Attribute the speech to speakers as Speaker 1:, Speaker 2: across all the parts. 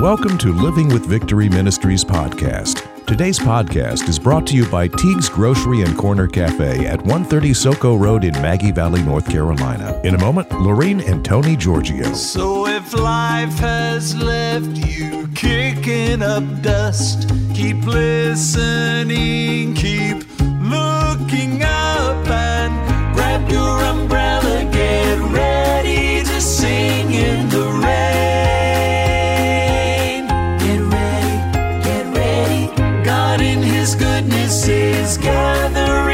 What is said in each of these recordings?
Speaker 1: Welcome to Living with Victory Ministries podcast. Today's podcast is brought to you by Teague's Grocery and Corner Cafe at 130 Soco Road in Maggie Valley, North Carolina. In a moment, Lorene and Tony Giorgio.
Speaker 2: So if life has left you kicking up dust, keep listening, keep looking up and grab your umbrella, get ready to sing in the goodness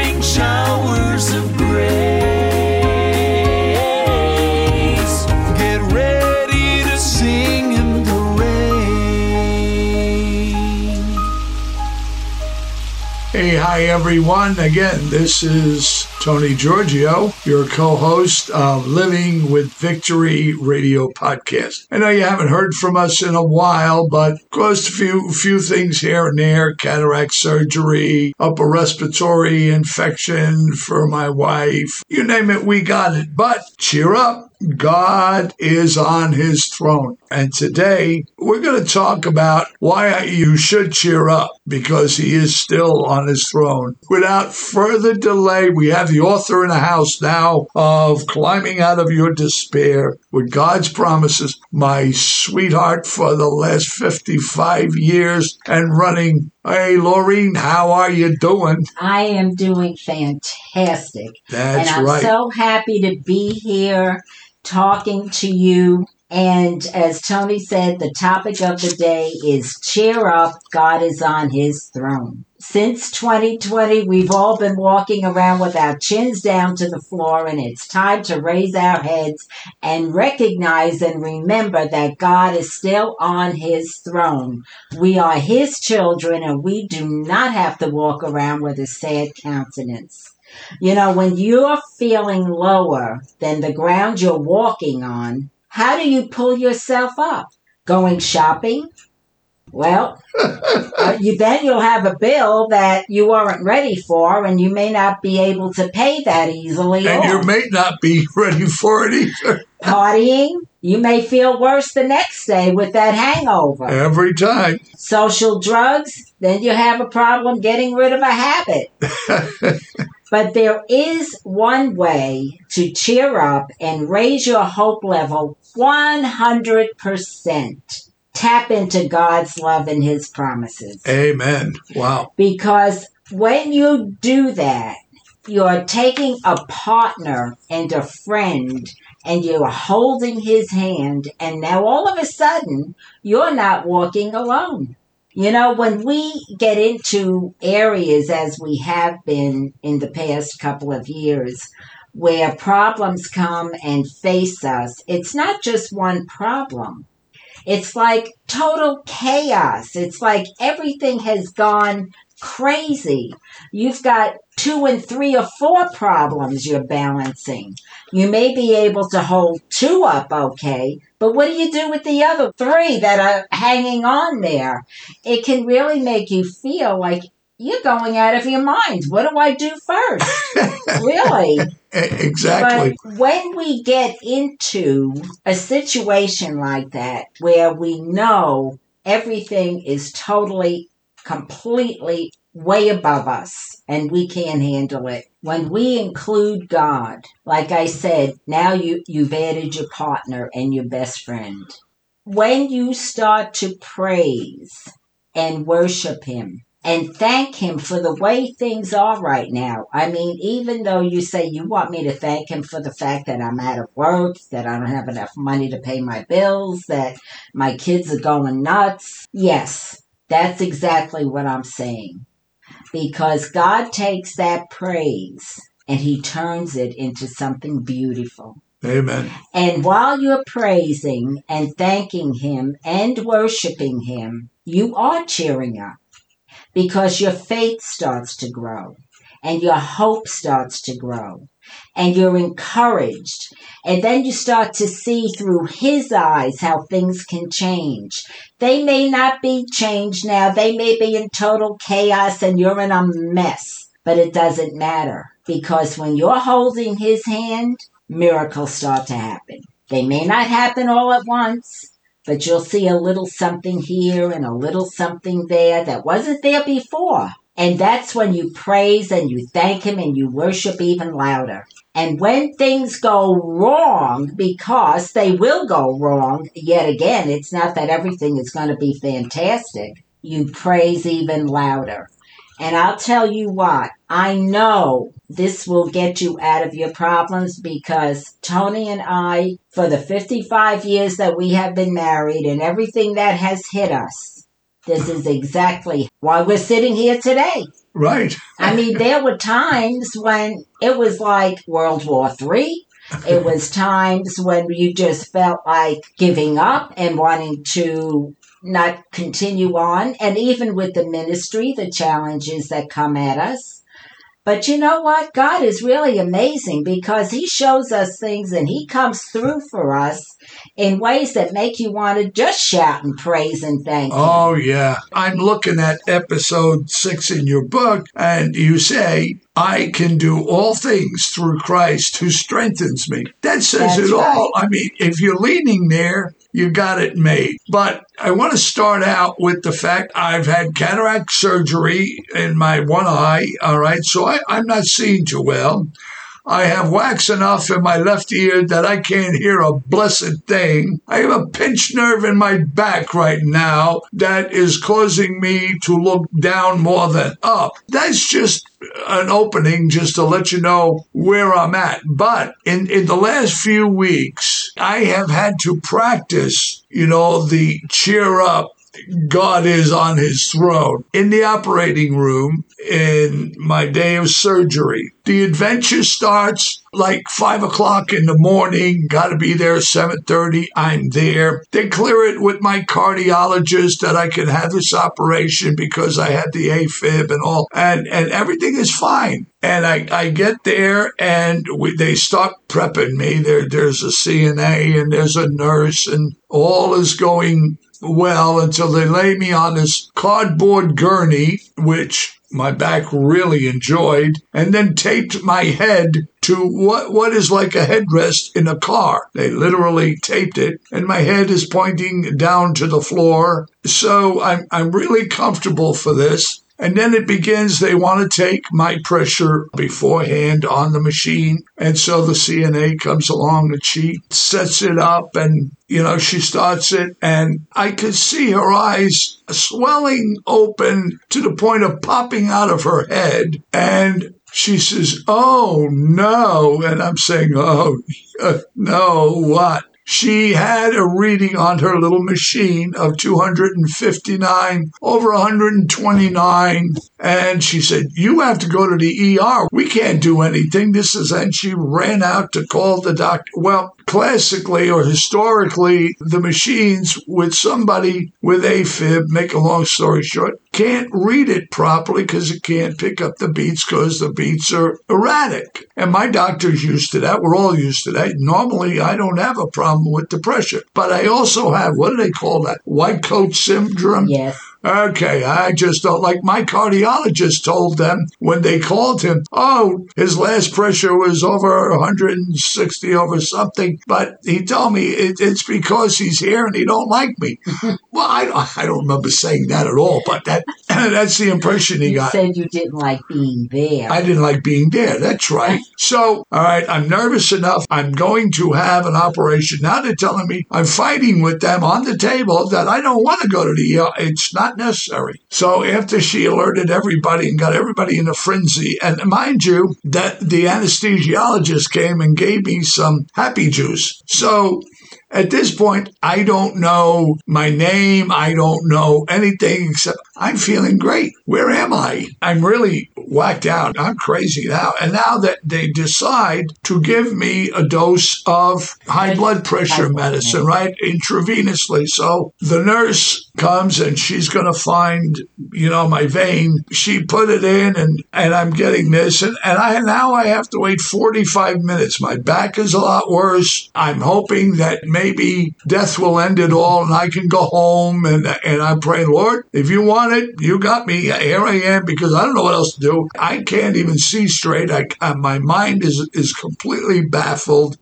Speaker 3: Hey, hi everyone. Again, this is Tony Giorgio, your co host of Living with Victory radio podcast. I know you haven't heard from us in a while, but caused a few, few things here and there cataract surgery, upper respiratory infection for my wife. You name it, we got it. But cheer up. God is on his throne. And today we're going to talk about why you should cheer up because he is still on his throne. Without further delay, we have the author in the house now of Climbing Out of Your Despair with God's Promises, my sweetheart for the last 55 years and running. Hey, Laureen, how are you doing?
Speaker 4: I am doing fantastic.
Speaker 3: That's
Speaker 4: and I'm
Speaker 3: right.
Speaker 4: so happy to be here talking to you. And as Tony said, the topic of the day is cheer up, God is on his throne. Since 2020, we've all been walking around with our chins down to the floor, and it's time to raise our heads and recognize and remember that God is still on his throne. We are his children, and we do not have to walk around with a sad countenance. You know, when you're feeling lower than the ground you're walking on, how do you pull yourself up? Going shopping? Well, uh, you then you'll have a bill that you weren't ready for, and you may not be able to pay that easily.
Speaker 3: and
Speaker 4: or
Speaker 3: you may not be ready for it either.
Speaker 4: partying, you may feel worse the next day with that hangover.
Speaker 3: Every time.
Speaker 4: social drugs, then you have a problem getting rid of a habit. but there is one way to cheer up and raise your hope level 100%. Tap into God's love and His promises.
Speaker 3: Amen. Wow.
Speaker 4: Because when you do that, you're taking a partner and a friend and you're holding his hand, and now all of a sudden, you're not walking alone. You know, when we get into areas as we have been in the past couple of years, where problems come and face us, it's not just one problem. It's like total chaos. It's like everything has gone crazy. You've got two and three or four problems you're balancing. You may be able to hold two up okay, but what do you do with the other three that are hanging on there? It can really make you feel like you're going out of your mind. What do I do first? really?
Speaker 3: Exactly.
Speaker 4: But when we get into a situation like that where we know everything is totally, completely way above us and we can't handle it, when we include God, like I said, now you, you've added your partner and your best friend. When you start to praise and worship Him, and thank him for the way things are right now. I mean, even though you say you want me to thank him for the fact that I'm out of work, that I don't have enough money to pay my bills, that my kids are going nuts. Yes, that's exactly what I'm saying. Because God takes that praise and he turns it into something beautiful.
Speaker 3: Amen.
Speaker 4: And while you're praising and thanking him and worshiping him, you are cheering up because your faith starts to grow and your hope starts to grow and you're encouraged. And then you start to see through his eyes how things can change. They may not be changed now. They may be in total chaos and you're in a mess, but it doesn't matter because when you're holding his hand, miracles start to happen. They may not happen all at once, but you'll see a little something here and a little something there that wasn't there before. And that's when you praise and you thank Him and you worship even louder. And when things go wrong, because they will go wrong, yet again, it's not that everything is going to be fantastic, you praise even louder. And I'll tell you what, I know this will get you out of your problems because Tony and I, for the 55 years that we have been married and everything that has hit us, this is exactly why we're sitting here today.
Speaker 3: Right.
Speaker 4: I mean, there were times when it was like World War Three. It was times when you just felt like giving up and wanting to not continue on. And even with the ministry, the challenges that come at us. But you know what? God is really amazing because He shows us things and He comes through for us in ways that make you want to just shout and praise and thank Him.
Speaker 3: Oh, yeah. I'm looking at episode six in your book, and you say, I can do all things through Christ who strengthens me. That says
Speaker 4: That's
Speaker 3: it
Speaker 4: right.
Speaker 3: all. I mean, if you're leaning there, you got it made. But I want to start out with the fact I've had cataract surgery in my one eye. All right. So I, I'm not seeing too well. I have wax enough in my left ear that I can't hear a blessed thing. I have a pinched nerve in my back right now that is causing me to look down more than up. That's just an opening just to let you know where I'm at. But in, in the last few weeks, I have had to practice, you know, the cheer up God is on his throne in the operating room in my day of surgery. The adventure starts like five o'clock in the morning. Got to be there seven thirty. I'm there. They clear it with my cardiologist that I can have this operation because I had the AFib and all, and and everything is fine. And I, I get there and we, they start prepping me. There there's a CNA and there's a nurse and all is going well until they lay me on this cardboard gurney, which my back really enjoyed, and then taped my head to what, what is like a headrest in a car. They literally taped it, and my head is pointing down to the floor. So I'm, I'm really comfortable for this. And then it begins, they want to take my pressure beforehand on the machine. And so the CNA comes along and she sets it up and, you know, she starts it. And I could see her eyes swelling open to the point of popping out of her head. And she says, Oh no. And I'm saying, Oh no, what? She had a reading on her little machine of 259 over 129. And she said, You have to go to the ER. We can't do anything. This is, and she ran out to call the doctor. Well, classically or historically, the machines with somebody with AFib, make a long story short, can't read it properly because it can't pick up the beats because the beats are erratic. And my doctor's used to that. We're all used to that. Normally, I don't have a problem with the pressure, but I also have, what do they call that? White coat syndrome?
Speaker 4: Yes.
Speaker 3: Okay, I just don't like my cardiologist told them when they called him, oh, his last pressure was over 160 over something, but he told me it, it's because he's here and he don't like me. well, I, I don't remember saying that at all, but that that's the impression he
Speaker 4: You
Speaker 3: got.
Speaker 4: said you didn't like being there.
Speaker 3: I didn't like being there. That's right. So, all right, I'm nervous enough. I'm going to have an operation. Now they're telling me I'm fighting with them on the table that I don't want to go to the ER. It's not necessary. So after she alerted everybody and got everybody in a frenzy, and mind you, that the anesthesiologist came and gave me some happy juice. So at this point, I don't know my name. I don't know anything except I'm feeling great. Where am I? I'm really whacked out. I'm crazy now. And now that they decide to give me a dose of high blood pressure medicine, right? Intravenously. So the nurse comes and she's going to find, you know, my vein. She put it in and, and I'm getting this. And, and I now I have to wait 45 minutes. My back is a lot worse. I'm hoping that maybe death will end it all and I can go home. And, and I'm praying, Lord, if you want it, you got me. Here I am because I don't know what else to do. I can't even see straight. I, uh, my mind is, is completely baffled.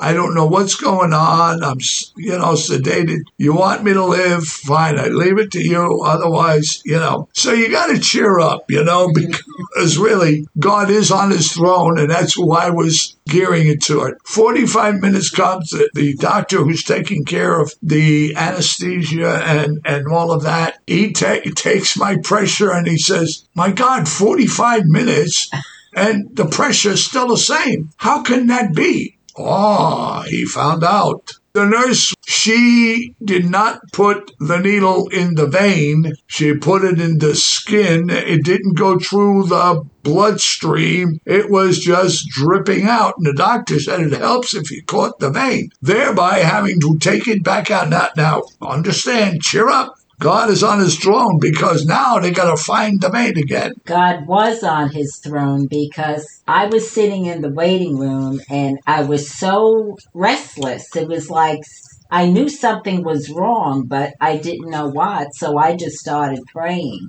Speaker 3: I don't know what's going on. I'm, you know, sedated. You want me to live? Fine. I leave it to you. Otherwise, you know. So you got to cheer up, you know, because really, God is on his throne, and that's who I was gearing it toward. 45 minutes comes, the, the doctor who's taking care of the anesthesia and, and all of that, he ta- takes my pressure and he says, My God, 45 minutes and the pressure is still the same. How can that be? Oh, he found out. The nurse, she did not put the needle in the vein. She put it in the skin. It didn't go through the bloodstream. It was just dripping out. And the doctor said it helps if you caught the vein, thereby having to take it back out. Now, now understand, cheer up. God is on his throne because now they got to find the maid again.
Speaker 4: God was on his throne because I was sitting in the waiting room and I was so restless. It was like I knew something was wrong, but I didn't know what. So I just started praying.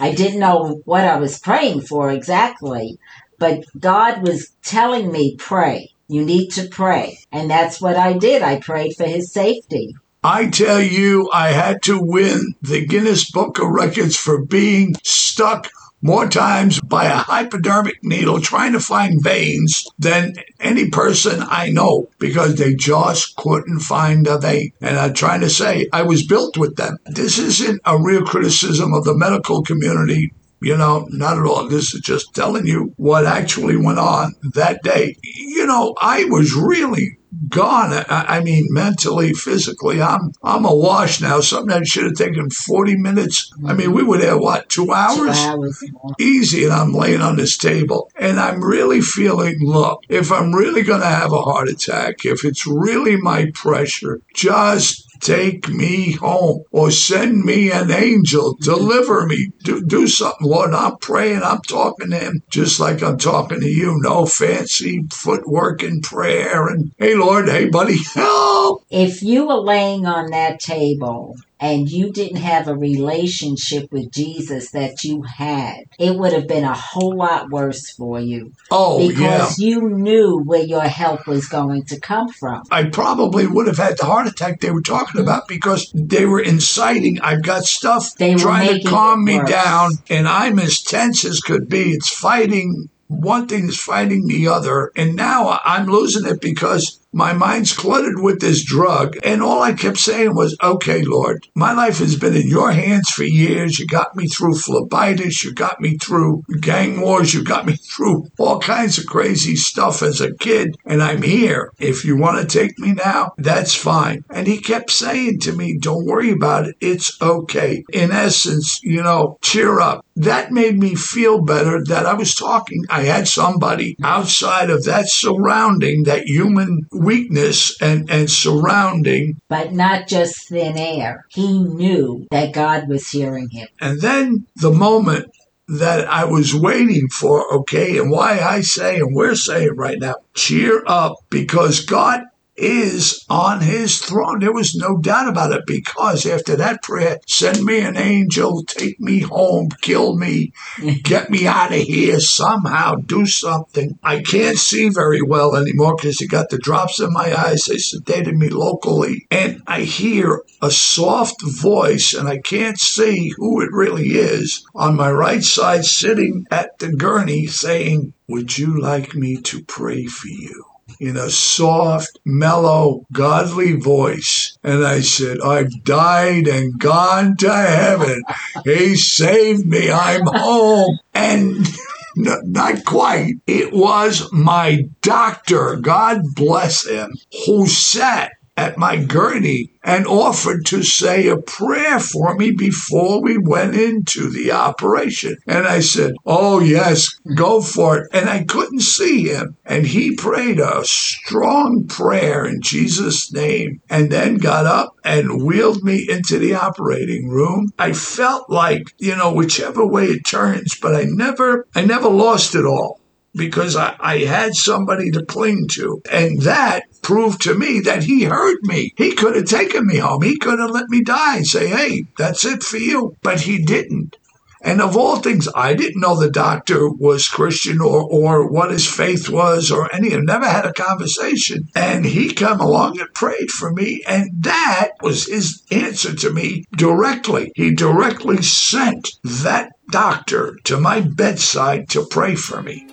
Speaker 4: I didn't know what I was praying for exactly, but God was telling me, pray. You need to pray. And that's what I did. I prayed for his safety.
Speaker 3: I tell you, I had to win the Guinness Book of Records for being stuck more times by a hypodermic needle trying to find veins than any person I know because they just couldn't find a vein. And I'm trying to say, I was built with them. This isn't a real criticism of the medical community. You know, not at all. This is just telling you what actually went on that day. You know, I was really gone. I, I, mean, mentally, physically, I'm I'm awash now. Something that should have taken 40 minutes. I mean, we were there, what, two hours?
Speaker 4: Two hours.
Speaker 3: Easy. And I'm laying on this table. And I'm really feeling, look, if I'm really going to have a heart attack, if it's really my pressure, just take me home or send me an angel, deliver me, do, do something, Lord. I'm praying, I'm talking to him just like I'm talking to you. No fancy footwork in prayer. And hey, Lord, hey, buddy, help.
Speaker 4: If you were laying on that table and you didn't have a relationship with Jesus that you had, it would have been a whole lot worse for you.
Speaker 3: Oh,
Speaker 4: because yeah. you knew where your help was going to come from.
Speaker 3: I probably would have had the heart attack they were talking about because they were inciting. I've got stuff
Speaker 4: they
Speaker 3: trying to calm me down, and I'm as tense as could be. It's fighting one thing is fighting the other. And now I'm losing it because my mind's cluttered with this drug. And all I kept saying was, okay, Lord, my life has been in your hands for years. You got me through phlebitis. You got me through gang wars. You got me through all kinds of crazy stuff as a kid. And I'm here. If you want to take me now, that's fine. And he kept saying to me, don't worry about it. It's okay. In essence, you know, cheer up. That made me feel better that I was talking. I had somebody outside of that surrounding, that human weakness and, and surrounding.
Speaker 4: But not just thin air. He knew that God was hearing him.
Speaker 3: And then the moment that I was waiting for, okay, and why I say, and we're saying right now, cheer up because God is on his throne. There was no doubt about it because after that prayer, send me an angel, take me home, kill me, get me out of here somehow, do something. I can't see very well anymore because you got the drops in my eyes. They sedated me locally. And I hear a soft voice, and I can't see who it really is, on my right side sitting at the gurney saying, Would you like me to pray for you? In a soft, mellow, godly voice. And I said, I've died and gone to heaven. He saved me. I'm home. And not quite. It was my doctor, God bless him, who sat at my gurney and offered to say a prayer for me before we went into the operation. And I said, Oh, yes, go for it. And I couldn't see him. And he prayed a strong prayer in Jesus' name and then got up and wheeled me into the operating room. I felt like, you know, whichever way it turns, but I never, I never lost it all because I, I, had somebody to cling to. And that proved to me that he heard me. He could have taken me home. He could have let me die and say, hey, that's it for you. But he didn't. And of all things, I didn't know the doctor was Christian or, or what his faith was or any. I've never had a conversation. And he came along and prayed for me. And that was his answer to me directly. He directly sent that doctor to my bedside to pray for me.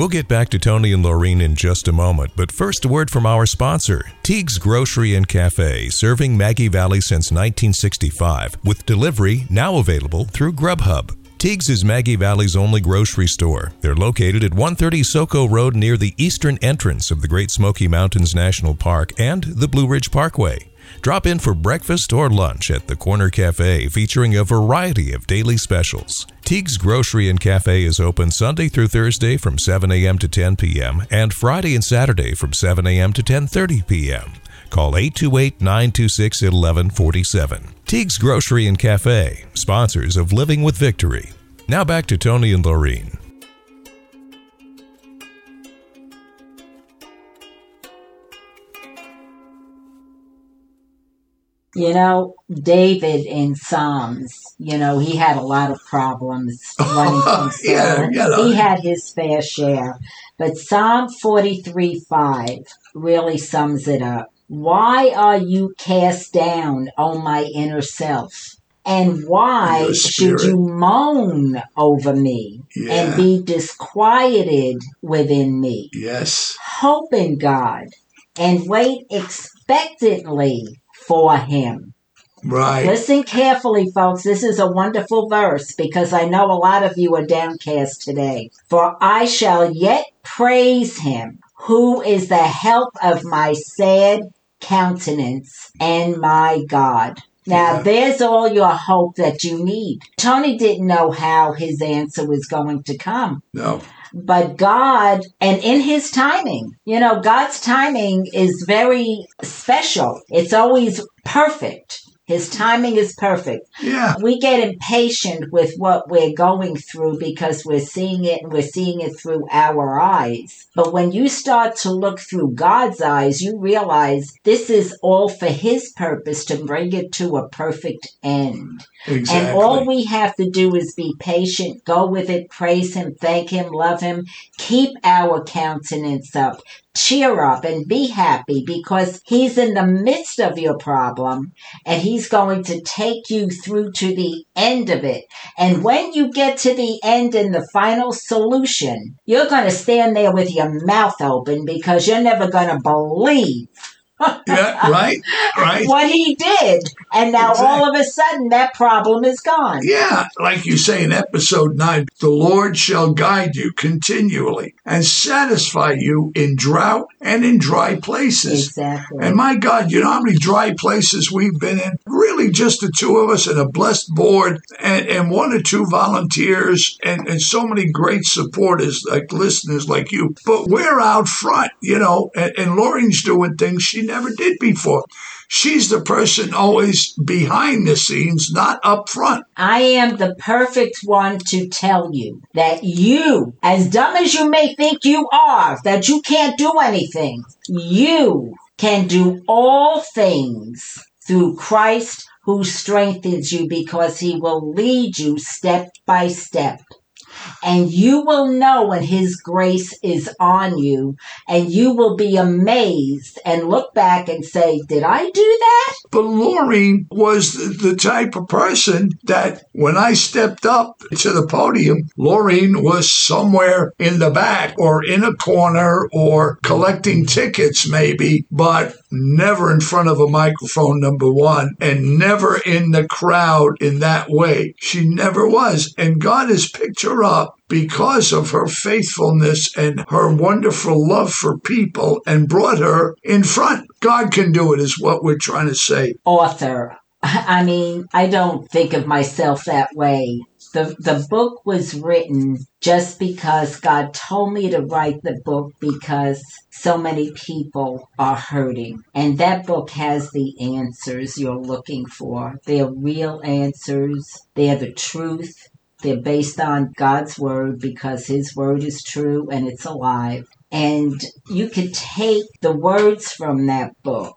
Speaker 1: We'll get back to Tony and Laureen in just a moment, but first a word from our sponsor, Teague's Grocery and Cafe, serving Maggie Valley since 1965, with delivery now available through Grubhub. Teague's is Maggie Valley's only grocery store. They're located at 130 Soco Road near the eastern entrance of the Great Smoky Mountains National Park and the Blue Ridge Parkway. Drop in for breakfast or lunch at the Corner Cafe featuring a variety of daily specials. Teague's Grocery and Cafe is open Sunday through Thursday from 7 a.m. to 10 p.m. and Friday and Saturday from 7 a.m. to 10:30 p.m. Call 828-926-1147. Teague's Grocery and Cafe, sponsors of Living with Victory. Now back to Tony and Laureen.
Speaker 4: You know, David in Psalms, you know, he had a lot of problems running from
Speaker 3: Yeah,
Speaker 4: Saul.
Speaker 3: you know.
Speaker 4: He had his fair share. But Psalm 43 5 really sums it up. Why are you cast down, O my inner self? And why should you moan over me
Speaker 3: Yeah.
Speaker 4: and be disquieted within me?
Speaker 3: Yes.
Speaker 4: hope in God and wait expectantly for Him.
Speaker 3: Right.
Speaker 4: Listen carefully, folks. This is a wonderful verse because I know a lot of you are downcast today. For I shall yet praise Him who is the help of my sad countenance and my God. Now,
Speaker 3: Yeah.
Speaker 4: there's all your hope that you need. Tony didn't know how his answer was going to come
Speaker 3: No.
Speaker 4: But God, and in His timing, you know, God's timing is very special. It's always perfect. His timing is perfect.
Speaker 3: Yeah.
Speaker 4: We get impatient with what we're going through because we're seeing it and we're seeing it through our eyes. But when you start to look through God's eyes, you realize this is all for His purpose to bring it to a perfect end.
Speaker 3: Exactly.
Speaker 4: And all we have to do is be patient, go with it, praise Him, thank Him, love Him, keep our countenance up, cheer up, and be happy because He's in the midst of your problem and He's going to take you through to the end of it. And when you get to the end and the final solution, you're going to stand there with your mouth open because you're never going to believe
Speaker 3: yeah. Right. Right.
Speaker 4: what He did. And now
Speaker 3: Exactly.
Speaker 4: all of a sudden that problem is gone.
Speaker 3: Yeah, like you say in episode 9, the Lord shall guide you continually and satisfy you in drought and in dry places.
Speaker 4: Exactly.
Speaker 3: And my God, you know how many dry places we've been in? Really, just the two of us and a blessed board and, and one or two volunteers and, and so many great supporters, like listeners like you. But we're out front, you know, and, and Lauren's doing things she never did before. She's the person always behind the scenes, not up front.
Speaker 4: I am the perfect one to tell you that you, as dumb as you may think you are, that you can't do anything, you can do all things through Christ who strengthens you because he will lead you step by step. And you will know when his grace is on you, and you will be amazed and look back and say, Did I do that?
Speaker 3: But Laureen was the, type of person that when I stepped up to the podium, Laureen was somewhere in the back or in a corner or collecting tickets, maybe, but never in front of a microphone, number one, and never in the crowd in that way. She never was. And God has picked her up because of her faithfulness and her wonderful love for people and brought her in front. God can do it, is what we're trying to say.
Speaker 4: author. I mean, I don't think of myself that way. The, the book was written just because God told me to write the book because so many people are hurting. And that book has the answers you're looking for. They're real answers. They're the truth. They're based on God's word because his word is true and it's alive. And you could take the words from that book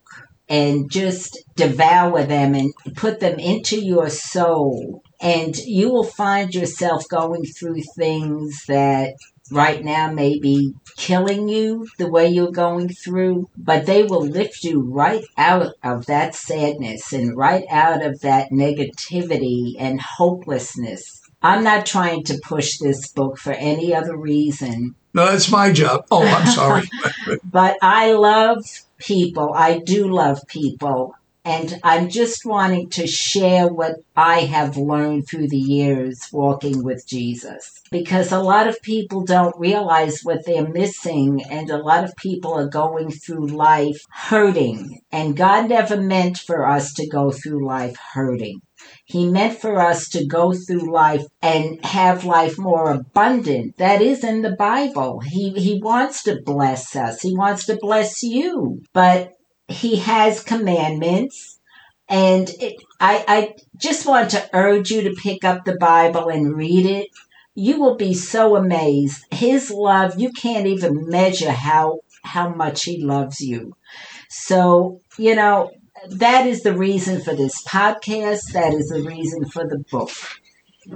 Speaker 4: and just devour them and put them into your soul. And you will find yourself going through things that right now may be killing you the way you're going through, but they will lift you right out of that sadness and right out of that negativity and hopelessness. I'm not trying to push this book for any other reason.
Speaker 3: No, that's my job. Oh, I'm sorry.
Speaker 4: but I love people. I do love people. And I'm just wanting to share what I have learned through the years walking with Jesus. Because a lot of people don't realize what they're missing, and a lot of people are going through life hurting. And God never meant for us to go through life hurting. He meant for us to go through life and have life more abundant. That is in the Bible. He, he wants to bless us. He wants to bless you. But he has commandments. And it, I, I just want to urge you to pick up the Bible and read it. You will be so amazed. His love, you can't even measure how how much he loves you. So, you know, that is the reason for this podcast. That is the reason for the book.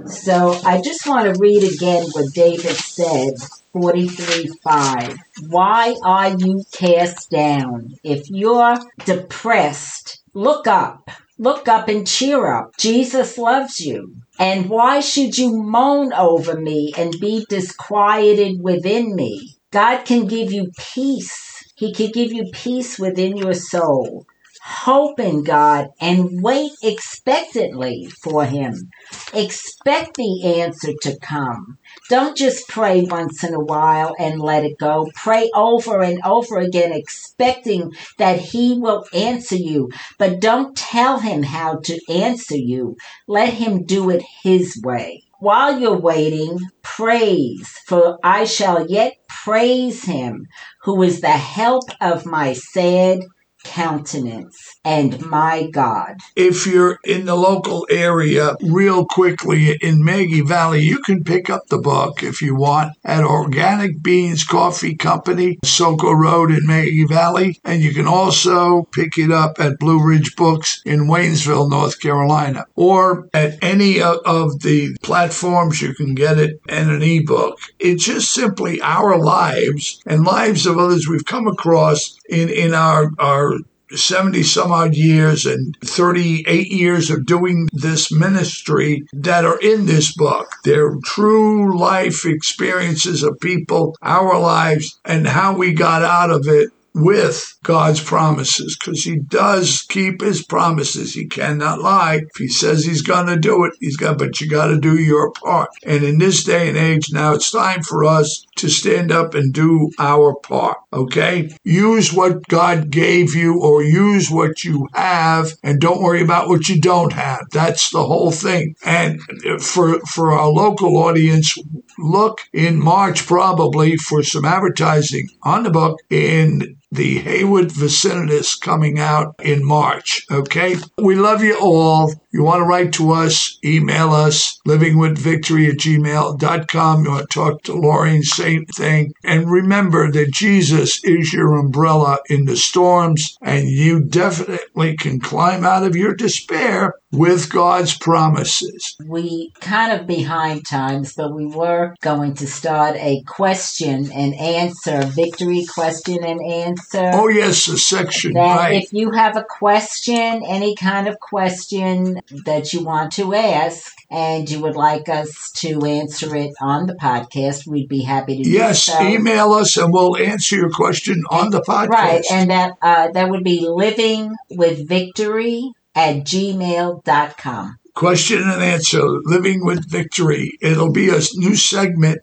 Speaker 4: So I just want to read again what David said 43 5. Why are you cast down? If you're depressed, look up. Look up and cheer up. Jesus loves you. And why should you moan over me and be disquieted within me? God can give you peace. He can give you peace within your soul hope in God and wait expectantly for Him. Expect the answer to come. Don't just pray once in a while and let it go. Pray over and over again, expecting that He will answer you. But don't tell Him how to answer you. Let Him do it His way. While you're waiting, praise, for I shall yet praise Him, who is the help of my sad countenance and my God.
Speaker 3: If you're in the local area, real quickly in Maggie Valley, you can pick up the book if you want at Organic Beans Coffee Company, Soco Road in Maggie Valley. And you can also pick it up at Blue Ridge Books in Waynesville, North Carolina, or at any of the platforms you can get it in an ebook. It's just simply our lives and lives of others we've come across in, in our, our 70 some odd years and 38 years of doing this ministry that are in this book. They're true life experiences of people, our lives, and how we got out of it with God's promises because he does keep his promises. He cannot lie. If he says he's going to do it, he's got, but you got to do your part. And in this day and age, now it's time for us to stand up and do our part. Okay? Use what God gave you or use what you have and don't worry about what you don't have. That's the whole thing. And for, for our local audience, look in March probably for some advertising on the book in the Haywood Vicinitas coming out in March. Okay? We love you all. You want to write to us, email us, livingwithvictory at gmail.com. You want to talk to Lauren, same thing. And remember that Jesus is your umbrella in the storms, and you definitely can climb out of your despair with God's promises.
Speaker 4: We kind of behind times, but we were going to start a question and answer, victory question and answer.
Speaker 3: Oh, yes, a section.
Speaker 4: That
Speaker 3: right.
Speaker 4: if you have a question, any kind of question that you want to ask, and you would like us to answer it on the podcast, we'd be happy to
Speaker 3: yes,
Speaker 4: so.
Speaker 3: email us and we'll answer your question on the podcast.
Speaker 4: Right, and that uh, that would be living with victory at gmail.com.
Speaker 3: Question and answer, living with victory. It'll be a new segment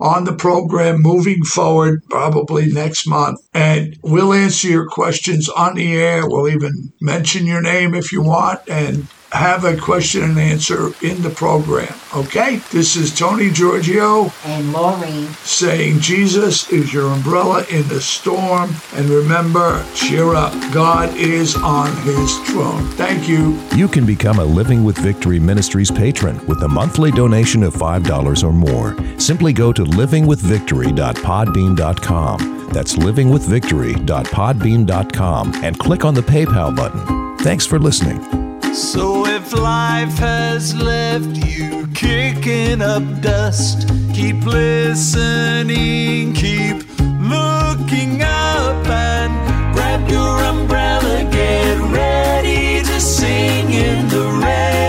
Speaker 3: on the program moving forward, probably next month. And we'll answer your questions on the air. We'll even mention your name if you want. And have a question and answer in the program. Okay? This is Tony Giorgio
Speaker 4: And Laureen,
Speaker 3: saying Jesus is your umbrella in the storm. And remember, cheer up. God is on his throne. Thank you.
Speaker 1: You can become a Living with Victory Ministries patron with a monthly donation of $5 or more. Simply go to livingwithvictory.podbean.com. That's livingwithvictory.podbean.com and click on the PayPal button. Thanks for listening.
Speaker 2: So if life has left you kicking up dust, keep listening, keep looking up and grab your umbrella, get ready to sing in the rain.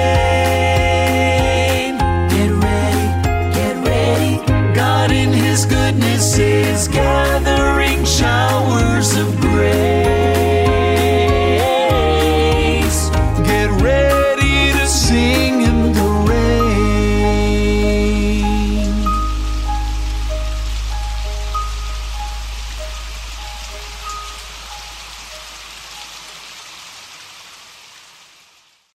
Speaker 2: Get ready, get ready. God in his goodness is gathering.